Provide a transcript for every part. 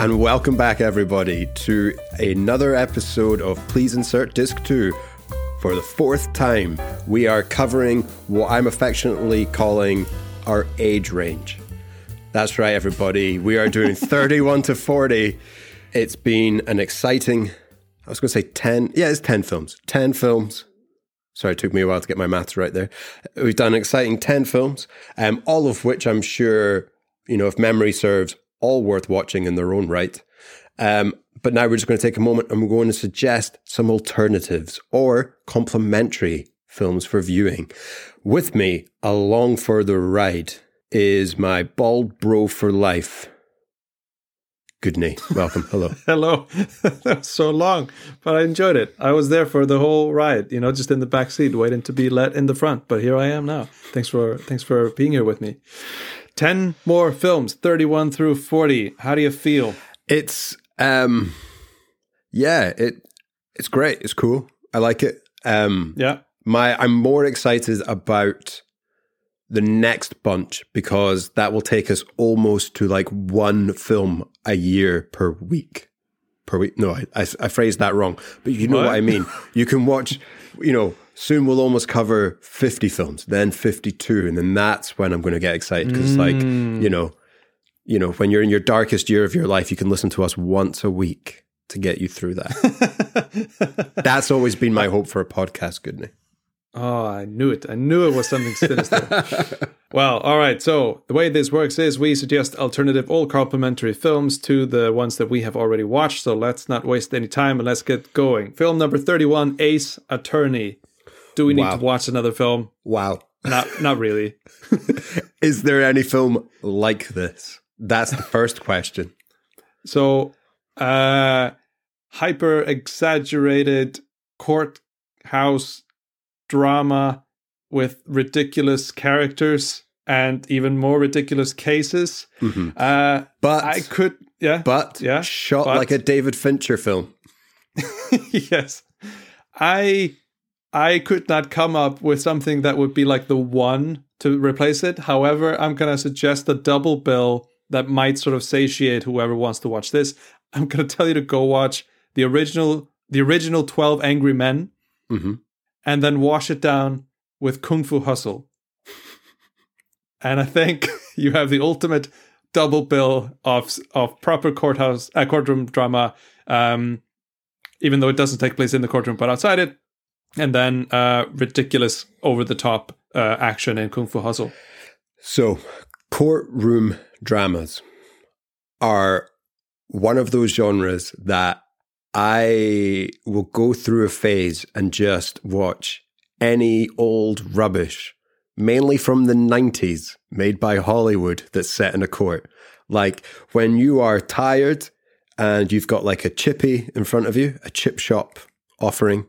and welcome back, everybody, to another episode of Please Insert Disc 2. For the fourth time, we are covering what I'm affectionately calling our age range. That's right, everybody. We are doing 31 to 40. It's been an exciting, I was going to say 10, yeah, it's 10 films. 10 films. Sorry, it took me a while to get my maths right there. We've done an exciting 10 films, um, all of which I'm sure, you know, if memory serves, all worth watching in their own right. Um, but now we're just going to take a moment and we're going to suggest some alternatives or complementary films for viewing. With me along for the ride is my bald bro for life. Guðni, welcome. Hello. Hello. that was so long, but I enjoyed it. I was there for the whole ride, you know, just in the back seat waiting to be let in the front. But here I am now. Thanks for thanks for being here with me. 10 more films, 31 through 40. How do you feel? It's um yeah, it it's great. It's cool. I like it. Um Yeah. my I'm more excited about the next bunch because that will take us almost to like one film a year per week. Per week. No, I, I, I phrased that wrong, but you know what? What? I mean. You can watch, you know, soon we'll almost cover 50 films, then 52. And then that's when I'm going to get excited because, like, mm. you know, you know, when you're in your darkest year of your life, you can listen to us once a week to get you through that. that's always been my hope for a podcast, Guðni. Oh, I knew it. I knew it was something sinister. well, all right. So, the way this works is we suggest alternative or complementary films to the ones that we have already watched. So, let's not waste any time and let's get going. Film number 31 Ace Attorney. Do we need Wow. to watch another film? Wow. Not, not really. Is there any film like this? That's the first question. So, uh, hyper exaggerated courthouse drama with ridiculous characters and even more ridiculous cases. Mhm. Uh, But I could, yeah, but yeah, shot but- like a David Fincher film. yes, I, I could not come up with something that would be like the one to replace it. However, I'm gonna suggest a double bill that might sort of satiate whoever wants to watch this. I'm gonna tell you to go watch the original, the original Twelve Angry Men, hmm and then wash it down with Kung Fu Hustle. And I think you have the ultimate double bill of of proper courthouse uh, courtroom drama, um, even though it doesn't take place in the courtroom but outside it, and then uh, ridiculous over the top uh, action in Kung Fu Hustle. So, courtroom dramas are one of those genres that I will go through a phase and just watch any old rubbish, mainly from the 90s, made by Hollywood that's set in a court. Like when you are tired and you've got like a chippy in front of you, a chip shop offering,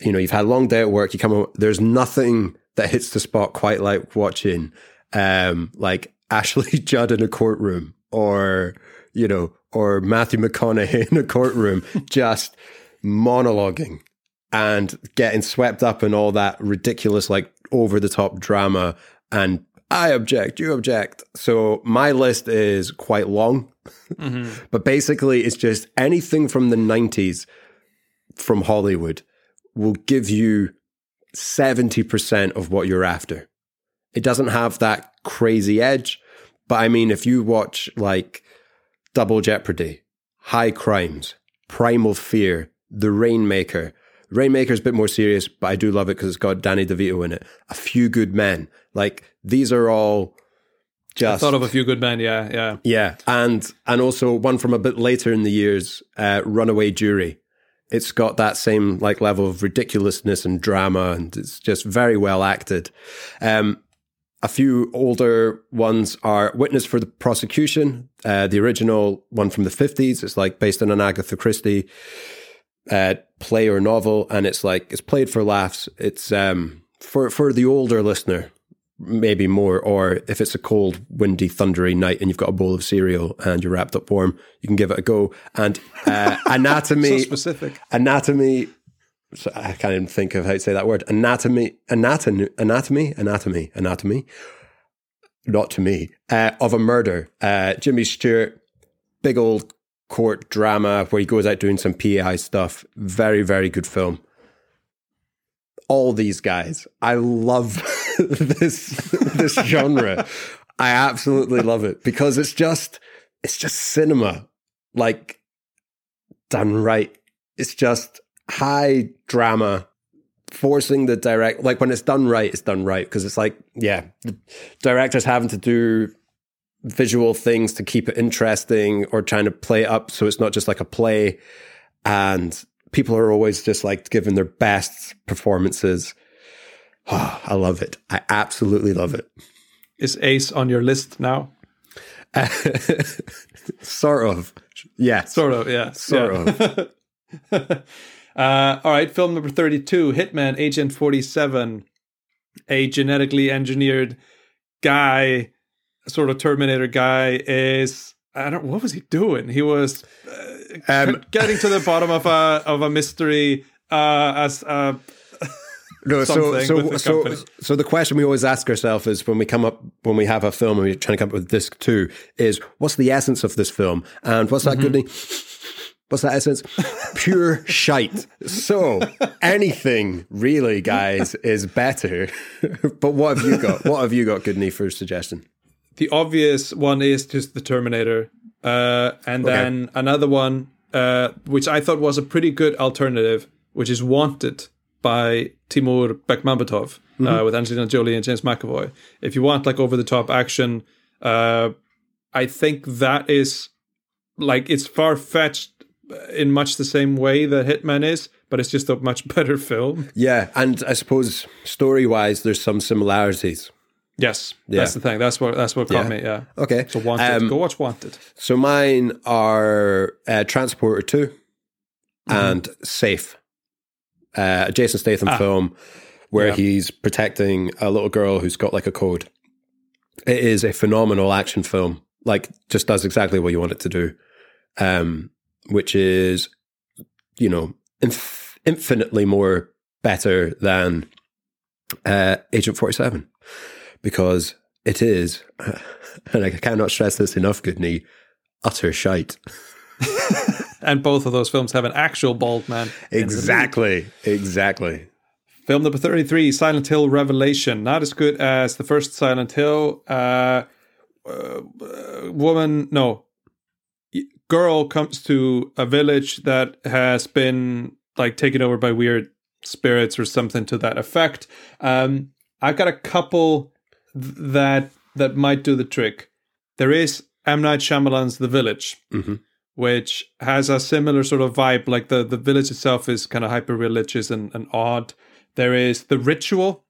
you know, you've had a long day at work, you come home, there's nothing that hits the spot quite like watching um like Ashley Judd in a courtroom or, you know, or Matthew McConaughey in a courtroom just monologuing and getting swept up in all that ridiculous, like over the top drama. And I object, you object. So my list is quite long, mm-hmm. but basically it's just anything from the 90s from Hollywood will give you 70% of what you're after. It doesn't have that crazy edge, but I mean, if you watch like Double Jeopardy, High Crimes, Primal Fear, The Rainmaker, Rainmaker's a bit more serious, but I do love it because it's got Danny DeVito in it. A Few Good Men. Like, these are all just. I thought of a few good men. Yeah, yeah. Yeah, and and also one from a bit later in the years, uh, Runaway Jury. It's got that same like level of ridiculousness and drama, and it's just very well acted. Um, a few older ones are Witness for the Prosecution, uh, the original one from the fifties. It's like based on an Agatha Christie uh, play or novel, and it's like it's played for laughs. It's um, for for the older listener, maybe more. Or if it's a cold, windy, thundery night and you've got a bowl of cereal and you're wrapped up warm, you can give it a go. And uh, So anatomy, specific. anatomy. So I can't even think of how to say that word. Anatomy, anatomy, anatomy, anatomy, anatomy. Not to me. Uh, of a murder. Uh, Jimmy Stewart, big old court drama where he goes out doing some PAI stuff. Very, very good film. All these guys, I love this this genre. I absolutely love it because it's just it's just cinema, like done right. It's just high drama, forcing the direct like when it's done right, it's done right because it's like yeah, the directors having to do visual things to keep it interesting or trying to play it up so it's not just like a play and people are always just like giving their best performances. Oh, I love it. I absolutely love it. Is Ace on your list now? sort of. Yeah. Sort of, yeah. Sort yeah. of. uh, all right, film number 32 Hitman Agent 47. A genetically engineered guy, sort of Terminator guy, is. I don't. What was he doing? He was uh, um, getting to the bottom of a of a mystery uh, as uh, no, so so so so the question we always ask ourselves is when we come up when we have a film and we're trying to come up with disc two is what's the essence of this film and what's that mm-hmm. good What's that essence? Pure shite. So anything really, guys, is better. but what have you got? What have you got, Guðni, for a suggestion? The obvious one is just the Terminator, uh, and okay. then another one, uh, which I thought was a pretty good alternative, which is Wanted by Timur Bekmambetov uh, mm-hmm. uh, with Angelina Jolie and James McAvoy. If you want like over the top action, uh, I think that is like it's far fetched in much the same way that Hitman is, but it's just a much better film. Yeah, and I suppose story wise, there's some similarities. Yes, yeah. that's the thing. That's what that's what caught yeah. me. Yeah. Okay. So Wanted. Um, Go watch Wanted. So mine are uh, Transporter 2 mm-hmm. and Safe uh, a Jason Statham ah. film where yeah. he's protecting a little girl who's got like a code. It is a phenomenal action film. Like, just does exactly what you want it to do, um, which is, you know, inf- infinitely more better than uh, Agent Forty Seven because it is, and I cannot stress this enough, Guðni, utter shite. and both of those films have an actual bald man. Exactly. Exactly. Film number 33, Silent Hill Revelation. Not as good as the first Silent Hill. Uh, uh, woman, no, girl comes to a village that has been like taken over by weird spirits or something to that effect. Um, I've got a couple th- that that might do the trick. There is M Night Shyamalan's The Village, mm-hmm which has a similar sort of vibe. Like the, the village itself is kind of hyper religious and, and odd. There is the ritual,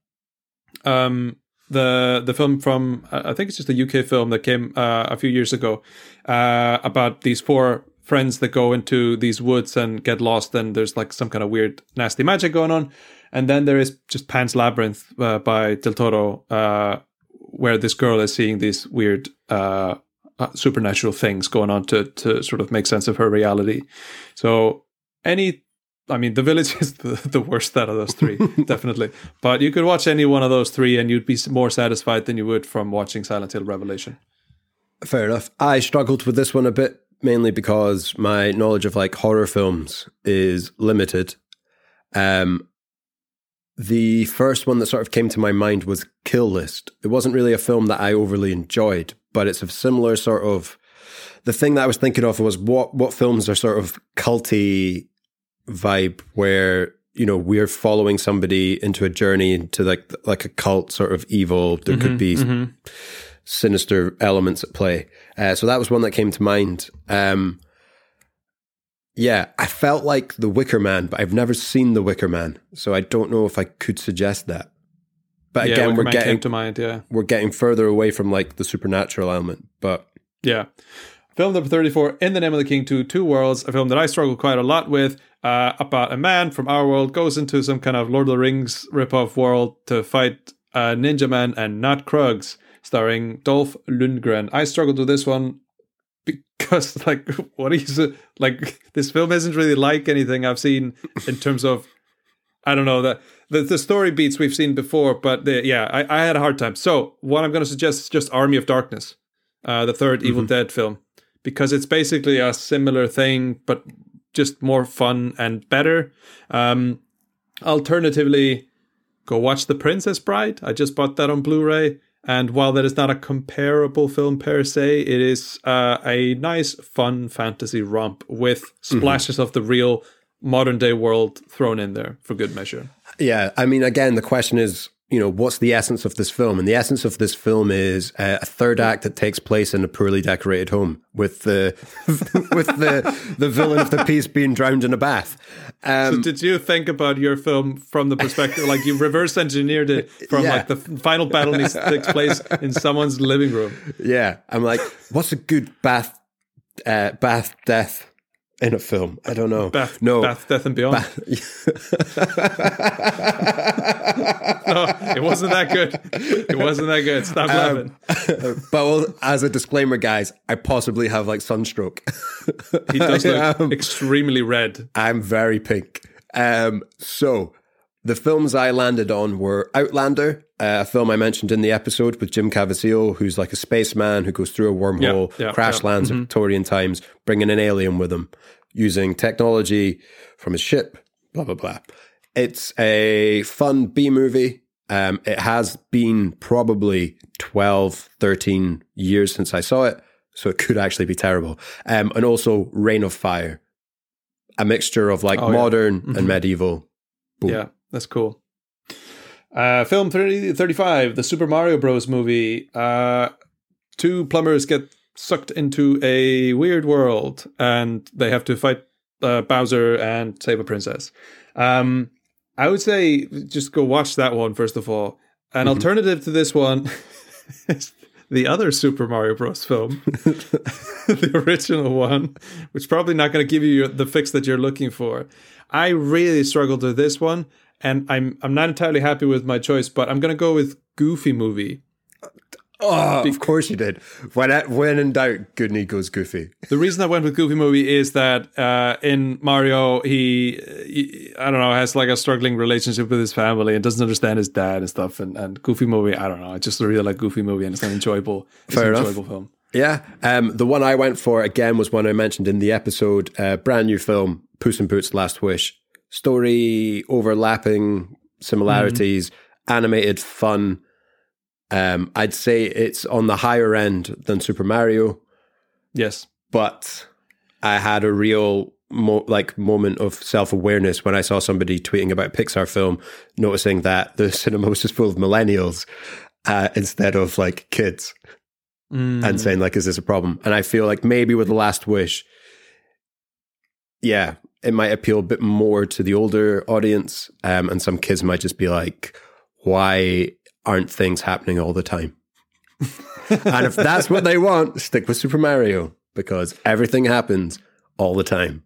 um, the the film from I think it's just a UK film that came uh, a few years ago uh, about these four friends that go into these woods and get lost. And there's like some kind of weird, nasty magic going on. And then there is just Pan's Labyrinth uh, by Del Toro, uh, where this girl is seeing these weird uh, uh, supernatural things going on to to sort of make sense of her reality. So any I mean, The Village is the, the worst out of those three, definitely. But you could watch any one of those three, and you'd be more satisfied than you would from watching Silent Hill Revelation. Fair enough. I struggled with this one a bit, mainly because my knowledge of like horror films is limited. Um, the first one that sort of came to my mind was Kill List. It wasn't really a film that I overly enjoyed, but it's a similar sort of. The thing that I was thinking of was what what films are sort of culty vibe where you know we're following somebody into a journey into like like a cult sort of evil. There mm-hmm, could be mm-hmm. sinister elements at play. Uh, so that was one that came to mind. Um, yeah, I felt like The Wicker Man, but I've never seen The Wicker Man, so I don't know if I could suggest that. But yeah, again, Wicker we're Man getting to mind. Yeah, we're getting further away from like the supernatural element. But yeah, film number thirty-four, In the Name of the King, Two Two Worlds, a film that I struggle quite a lot with. Uh, about a man from our world goes into some kind of Lord of the Rings rip-off world to fight a Ninja Man and not Krugs, starring Dolph Lundgren. I struggled with this one because like what is it like this film isn't really like anything i've seen in terms of i don't know that the, the story beats we've seen before but the, yeah I, I had a hard time so what i'm going to suggest is just army of darkness uh, the 3rd mm-hmm. evil dead film because it's basically a similar thing, but just more fun and better. Um, alternatively, go watch The Princess Bride. I just bought that on Blu ray. And while that is not a comparable film per se, it is uh, a nice, fun fantasy romp with splashes mm-hmm. of the real modern day world thrown in there for good measure. Yeah. I mean, again, the question is you know, what's the essence of this film? And the essence of this film is uh, a third act that takes place in a poorly decorated home with the with the the villain of the piece being drowned in a bath. Um, so did you think about your film from the perspective like you reverse engineered it from yeah. like the final battle needs to take place in someone's living room? Yeah, I'm like, what's a good bath uh, bath death? In a film. I don't know. Bath, no, Bath, Death and Beyond. No, it wasn't that good. It wasn't that good. Stop um, laughing. but well, as a disclaimer, guys, I possibly have like sunstroke. he does look um, extremely red. I'm very pink. Um, so the films I landed on were Outlander, uh, a film I mentioned in the episode with Jim Caviezel, who's like a spaceman who goes through a wormhole, yeah, yeah, crash yeah. lands mm-hmm. in Victorian times, bringing an alien with him using technology from his ship, blah, blah, blah. It's a fun B movie. Um, it has been probably 12, 13 years since I saw it, so it could actually be terrible. Um, and also Reign of Fire, a mixture of like oh, modern mm-hmm. and medieval. Boom. Yeah. That's cool. Uh, film 30, 35, the Super Mario Bros. movie. Uh, two plumbers get sucked into a weird world and they have to fight uh, Bowser and save a princess. Um, I would say just go watch that one, first of all. An mm-hmm. alternative to this one is the other Super Mario Bros. film, the original one, which is probably not going to give you the fix that you're looking for. I really struggled with this one and I'm I'm not entirely happy with my choice, but I'm gonna go with Goofy movie. Oh, of course you did. When when in doubt, Guðni goes Goofy. The reason I went with Goofy movie is that uh, in Mario, he, he, I don't know has like a struggling relationship with his family and doesn't understand his dad and stuff. And, and Goofy movie, I don't know. I just a really like Goofy movie and it's an enjoyable, it's Fair an enough. enjoyable film. Yeah, um, the one I went for again was one I mentioned in the episode. Uh, brand new film, Puss in Boots: Last Wish story overlapping similarities, mm-hmm. animated fun. Um, I'd say it's on the higher end than Super Mario. Yes, but I had a real mo- like moment of self awareness when I saw somebody tweeting about Pixar film, noticing that the cinema was just full of millennials uh, instead of like kids, mm. and saying like, "Is this a problem?" And I feel like maybe with the Last Wish, yeah, it might appeal a bit more to the older audience, um, and some kids might just be like, "Why aren't things happening all the time?" and if that's what they want, stick with Super Mario because everything happens all the time.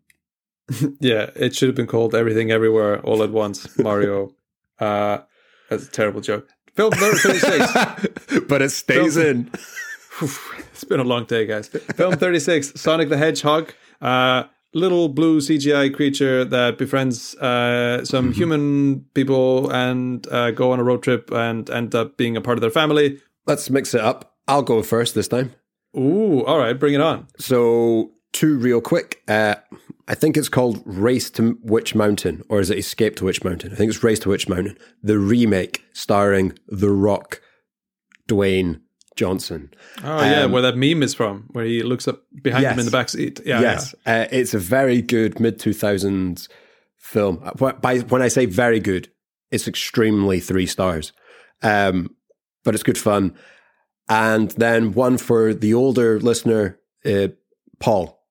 yeah, it should have been called Everything Everywhere All at Once, Mario. uh, that's a terrible joke. Film number 36. but it stays Film, in. it's been a long day, guys. Film 36, Sonic the Hedgehog. Uh, little blue CGI creature that befriends uh, some mm-hmm. human people and uh, go on a road trip and end up being a part of their family. Let's mix it up. I'll go first this time. Ooh, all right, bring it on. So, two real quick. Uh, I think it's called Race to Witch Mountain, or is it Escape to Witch Mountain? I think it's Race to Witch Mountain, the remake starring The Rock, Dwayne Johnson. Oh yeah, um, where that meme is from, where he looks up behind yes, him in the back seat. Yeah, yes, yeah. Uh, it's a very good mid two thousands film. Uh, by when I say very good, it's extremely three stars, um, but it's good fun. And then one for the older listener, uh, Paul.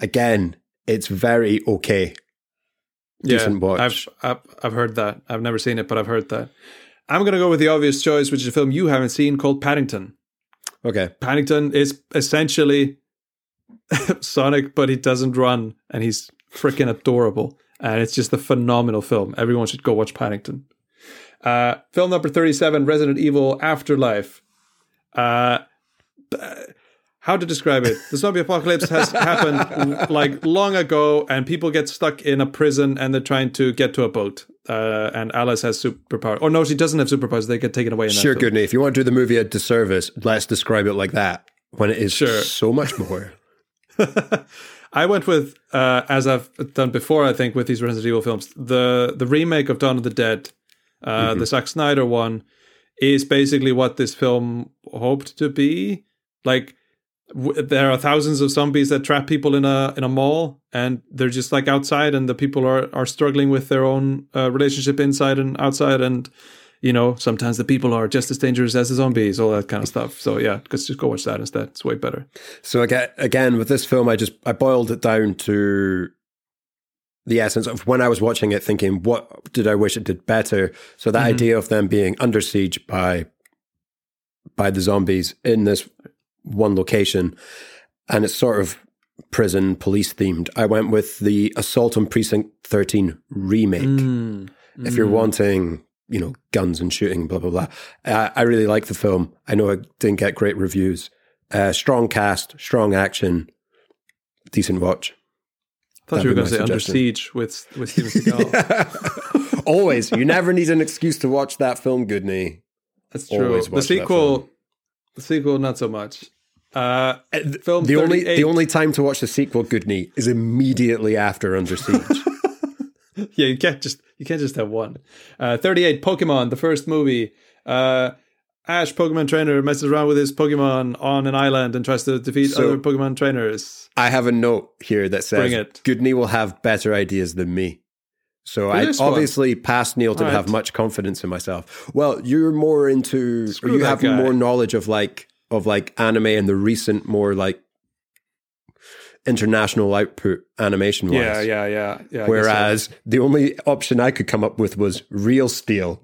Again, it's very okay. Decent yeah, watch. I've, I've I've heard that. I've never seen it, but I've heard that. I'm going to go with the obvious choice, which is a film you haven't seen called Paddington. Okay. Paddington is essentially Sonic, but he doesn't run and he's freaking adorable. And it's just a phenomenal film. Everyone should go watch Paddington. Uh, film number 37 Resident Evil Afterlife. Uh, how to describe it? The zombie apocalypse has happened like long ago, and people get stuck in a prison and they're trying to get to a boat. Uh, and Alice has superpowers. Or no, she doesn't have superpowers. They get taken away. In sure, Guðni. If you want to do the movie a disservice, let's describe it like that when it is sure. so much more. I went with, uh, as I've done before, I think with these Resident Evil films, the the remake of Dawn of the Dead, uh, Mm-hmm. the Zack Snyder one, is basically what this film hoped to be. Like, w- there are thousands of zombies that trap people in a in a mall, and they're just like outside, and the people are are struggling with their own uh, relationship inside and outside, and you know sometimes the people are just as dangerous as the zombies, all that kind of stuff. So yeah, just just go watch that instead. It's way better. So again, again with this film, I just I boiled it down to the essence of when I was watching it, thinking, what did I wish it did better? So that idea of them being under siege by by the zombies in this one location, and it's sort of prison police themed. I went with the Assault on Precinct Thirteen remake. Mm. If you're wanting, you know, guns and shooting, blah blah blah. Uh, I really like the film. I know it didn't get great reviews. Uh, strong cast, strong action, decent watch. I thought you were going to say Under. Siege with with Steven Seagal. Always, you never need an excuse to watch that film, Guðni. That's true. The sequel, the sequel, not so much. Uh, film The only the only time to watch the sequel, Guðni, is immediately after Under Siege. yeah, you can't just you can't just have one. Uh, Thirty-eight, Pokemon, the first movie. Uh, Ash, Pokemon trainer, messes around with his Pokemon on an island and tries to defeat So- other Pokemon trainers. I have a note here that says. Guðni will have better ideas than me. So I this one? obviously past Neill didn't All have much confidence in myself. Well, you're more into Screw or you have guy. more knowledge of like of like anime and the recent more like international output animation wise. Yeah, yeah, yeah, yeah. Guess so. Whereas the only option I could come up with was Real Steel.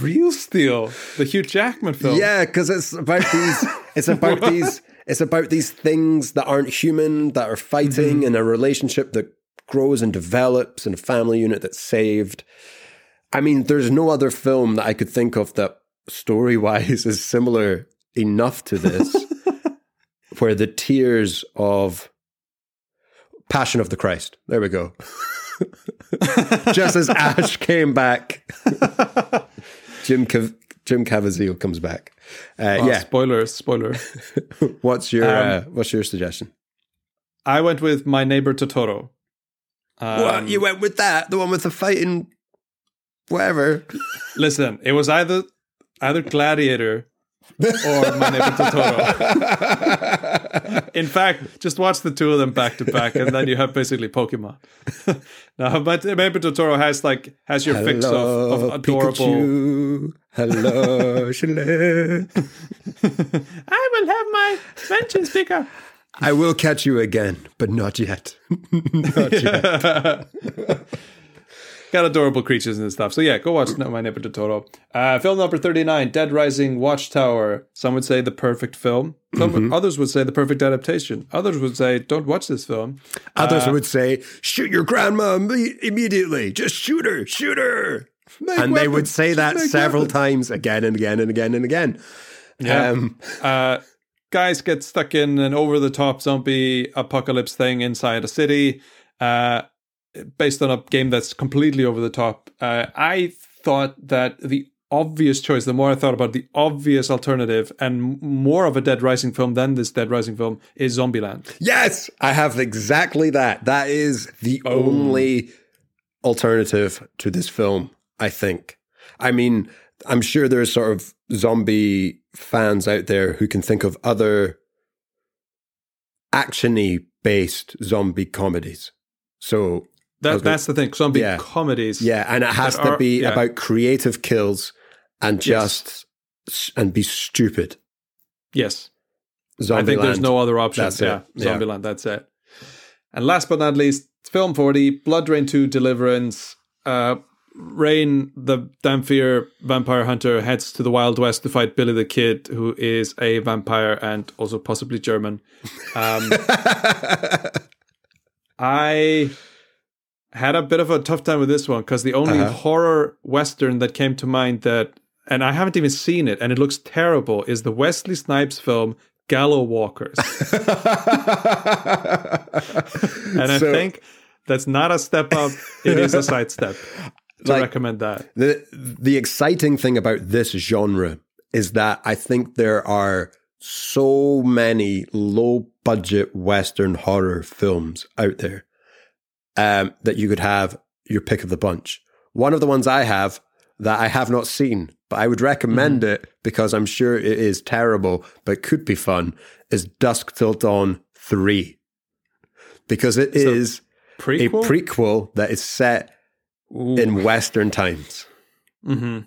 Real Steel, the Hugh Jackman film. Yeah, because it's about these. It's about these. It's about these things that aren't human that are fighting mm-hmm. in a relationship that grows and develops and a family unit that's saved. I mean, there's no other film that I could think of that story wise is similar enough to this, where the tears of Passion of the Christ. There we go. Just as Ash came back, Jim Cav- Jim Caviezel comes back. Uh, Oh, yeah, Spoilers, spoiler. What's your Um, uh, What's your suggestion? I went with My Neighbor Totoro. Um, what you went with that? The one with the fighting, whatever. Listen, it was either either Gladiator or My Neighbor Totoro. In fact, just watch the two of them back to back, and then you have basically Pokemon. now, but My Neighbor Totoro has like has your fix of, of Hello, adorable. Pikachu. Hello, Chalet. I will have my vengeance speaker. I will catch you again, but not yet. not yet. Got adorable creatures and stuff. So yeah, go watch My Neighbor Totoro. Uh, film number thirty-nine, Dead Rising Watchtower. Some would say the perfect film. Some Mm-hmm. others would say the perfect adaptation. Others would say don't watch this film. Others would say, "Shoot your grandma imme- immediately! Just shoot her! Shoot her!" and they would say that Make several weapons. times, again and again and again and again. Yeah. Um, uh, guys get stuck in an over the top zombie apocalypse thing inside a city uh, based on a game that's completely over the top. Uh, I thought that the obvious choice, the more I thought about the obvious alternative and more of a Dead Rising film than this Dead Rising film is Zombieland. Yes, I have exactly that. That is the only alternative to this film, I think. I mean, I'm sure there's sort of zombie fans out there who can think of other actiony based zombie comedies. So, That, That's the thing. Zombie Yeah. comedies. yeah, and it has to are- be yeah. about creative kills and just s and be stupid. Yes. Zombie I think there's no other option. That's yeah, it. Yeah. Zombieland. That's it. And last but not least, film 40, Bloodrayne 2 Deliverance. Uh, Rayne, the Dhampir vampire hunter, heads to the Wild West to fight Billy the Kid, who is a vampire and also possibly German. Um, I had a bit of a tough time with this one because the only Uh-huh. horror western that came to mind that, and I haven't even seen it, and it looks terrible, is the Wesley Snipes film Gallowwalkers. And I So- think that's not a step up; it is a sidestep. To Like- recommend that. The the exciting thing about this genre is that I think there are so many low budget Western horror films out there um, that you could have your pick of the bunch. One of the ones I have that I have not seen, but I would recommend mm. it because I'm sure it is terrible, but could be fun, is Dusk Till Dawn 3. Because it so is prequel? a prequel that is set Ooh. in Western times. Mm-hmm.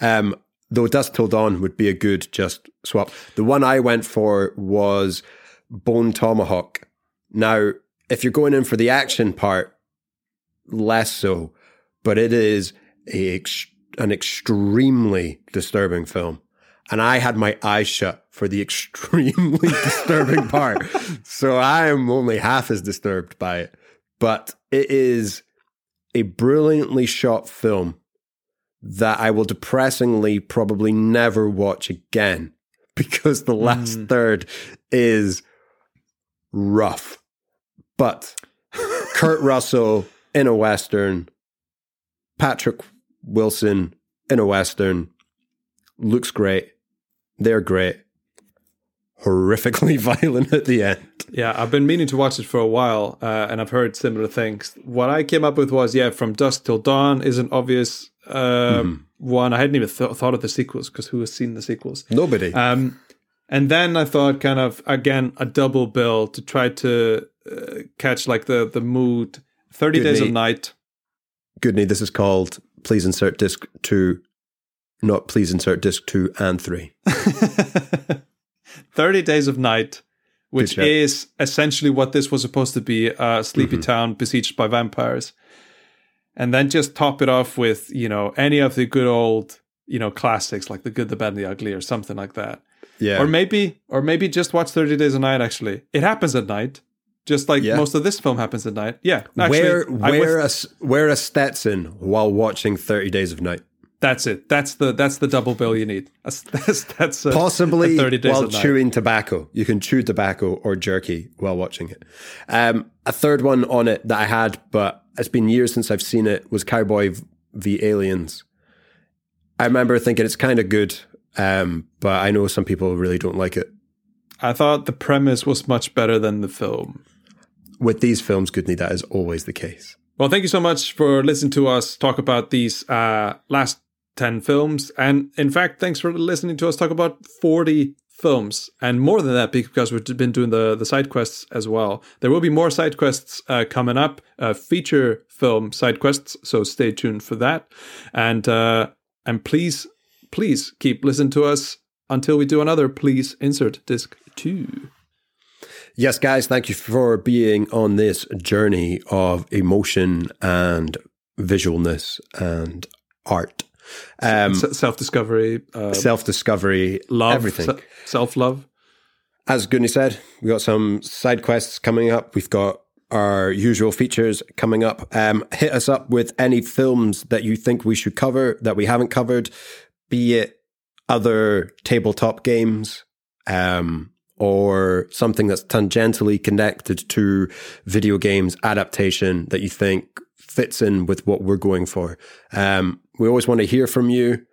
Um, though Dusk Till Dawn would be a good just swap. The one I went for was Bone Tomahawk. Now, if you're going in for the action part, less so, but it is a, an extremely disturbing film. And I had my eyes shut for the extremely disturbing part. So I am only half as disturbed by it. But it is a brilliantly shot film that I will depressingly probably never watch again because the last mm. third is rough. But Kurt Russell in a Western, Patrick Wilson in a Western looks great. They're great. Horrifically violent at the end. Yeah, I've been meaning to watch it for a while, uh, and I've heard similar things. What I came up with was, yeah, from dusk till dawn is an obvious uh, mm-hmm. one. I hadn't even th- thought of the sequels because who has seen the sequels? Nobody. Um, and then I thought, kind of again, a double bill to try to uh, catch like the the mood. Thirty Days of Night. Guðni, this is called. Please insert disc two, not please insert disc two and three. Thirty Days of Night which is essentially what this was supposed to be a sleepy mm-hmm. town besieged by vampires. And then just top it off with, you know, any of the good old, you know, classics like The Good, the Bad, and the Ugly or something like that. Yeah. Or maybe, or maybe just watch 30 Days a Night, actually. It happens at night. Just like yeah. most of this film happens at night. Yeah. Actually, wear wear, a, wear a Stetson while watching 30 Days of Night. That's it. That's the that's the double bill you need. That's that's, that's a, possibly a while chewing tobacco. You can chew tobacco or jerky while watching it. Um, a third one on it that I had, but it's been years since I've seen it, was Cowboy v Aliens. I remember thinking it's kind of good, um, but I know some people really don't like it. I thought the premise was much better than the film. With these films, Guðni, that is always the case. Well, thank you so much for listening to us talk about these uh, last 10 films. And in fact, thanks for listening to us talk about 40 films and more than that because we've been doing the the side quests as well there will be more side quests uh, coming up uh, feature film side quests so stay tuned for that and uh and please please keep listening to us until we do another please insert disc 2 yes guys thank you for being on this journey of emotion and visualness and art um, self discovery, uh, self discovery, love, everything, se- self love. As Guðni said, we got some side quests coming up. We've got our usual features coming up. Um, hit us up with any films that you think we should cover that we haven't covered, be it other tabletop games, um, or something that's tangentially connected to video games adaptation that you think fits in with what we're going for. Um, we always want to hear from you.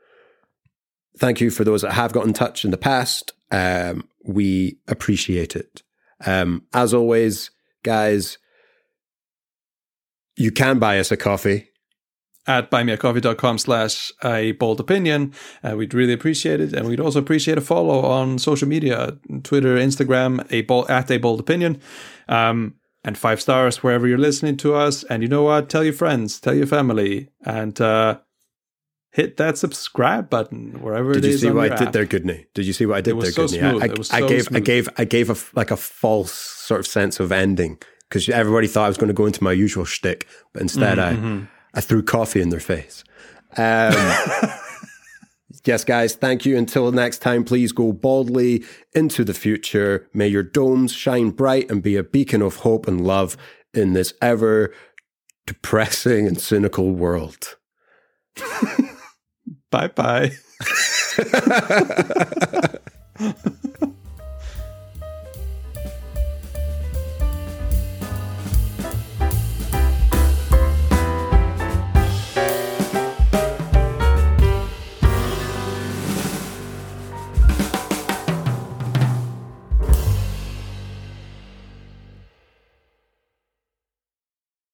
Thank you for those that have got in touch in the past. Um, we appreciate it. Um, as always, guys, you can buy us a coffee at buymeacoffee.com slash a bold opinion. Uh, we'd really appreciate it. And we'd also appreciate a follow on social media, Twitter, Instagram, a bold, at a bold opinion. Um, and five stars wherever you're listening to us. And you know what? Tell your friends, tell your family, and uh, hit that subscribe button wherever did it is. Did you see what I did there, Guðni? Did you see what I did there, so Guðni? I, it was so I gave, smooth. I gave, I gave a like a false sort of sense of ending because everybody thought I was going to go into my usual shtick, but instead mm-hmm. I, I threw coffee in their face. Um, yes, guys, thank you. Until next time, please go boldly into the future. May your domes shine bright and be a beacon of hope and love in this ever depressing and cynical world. bye bye.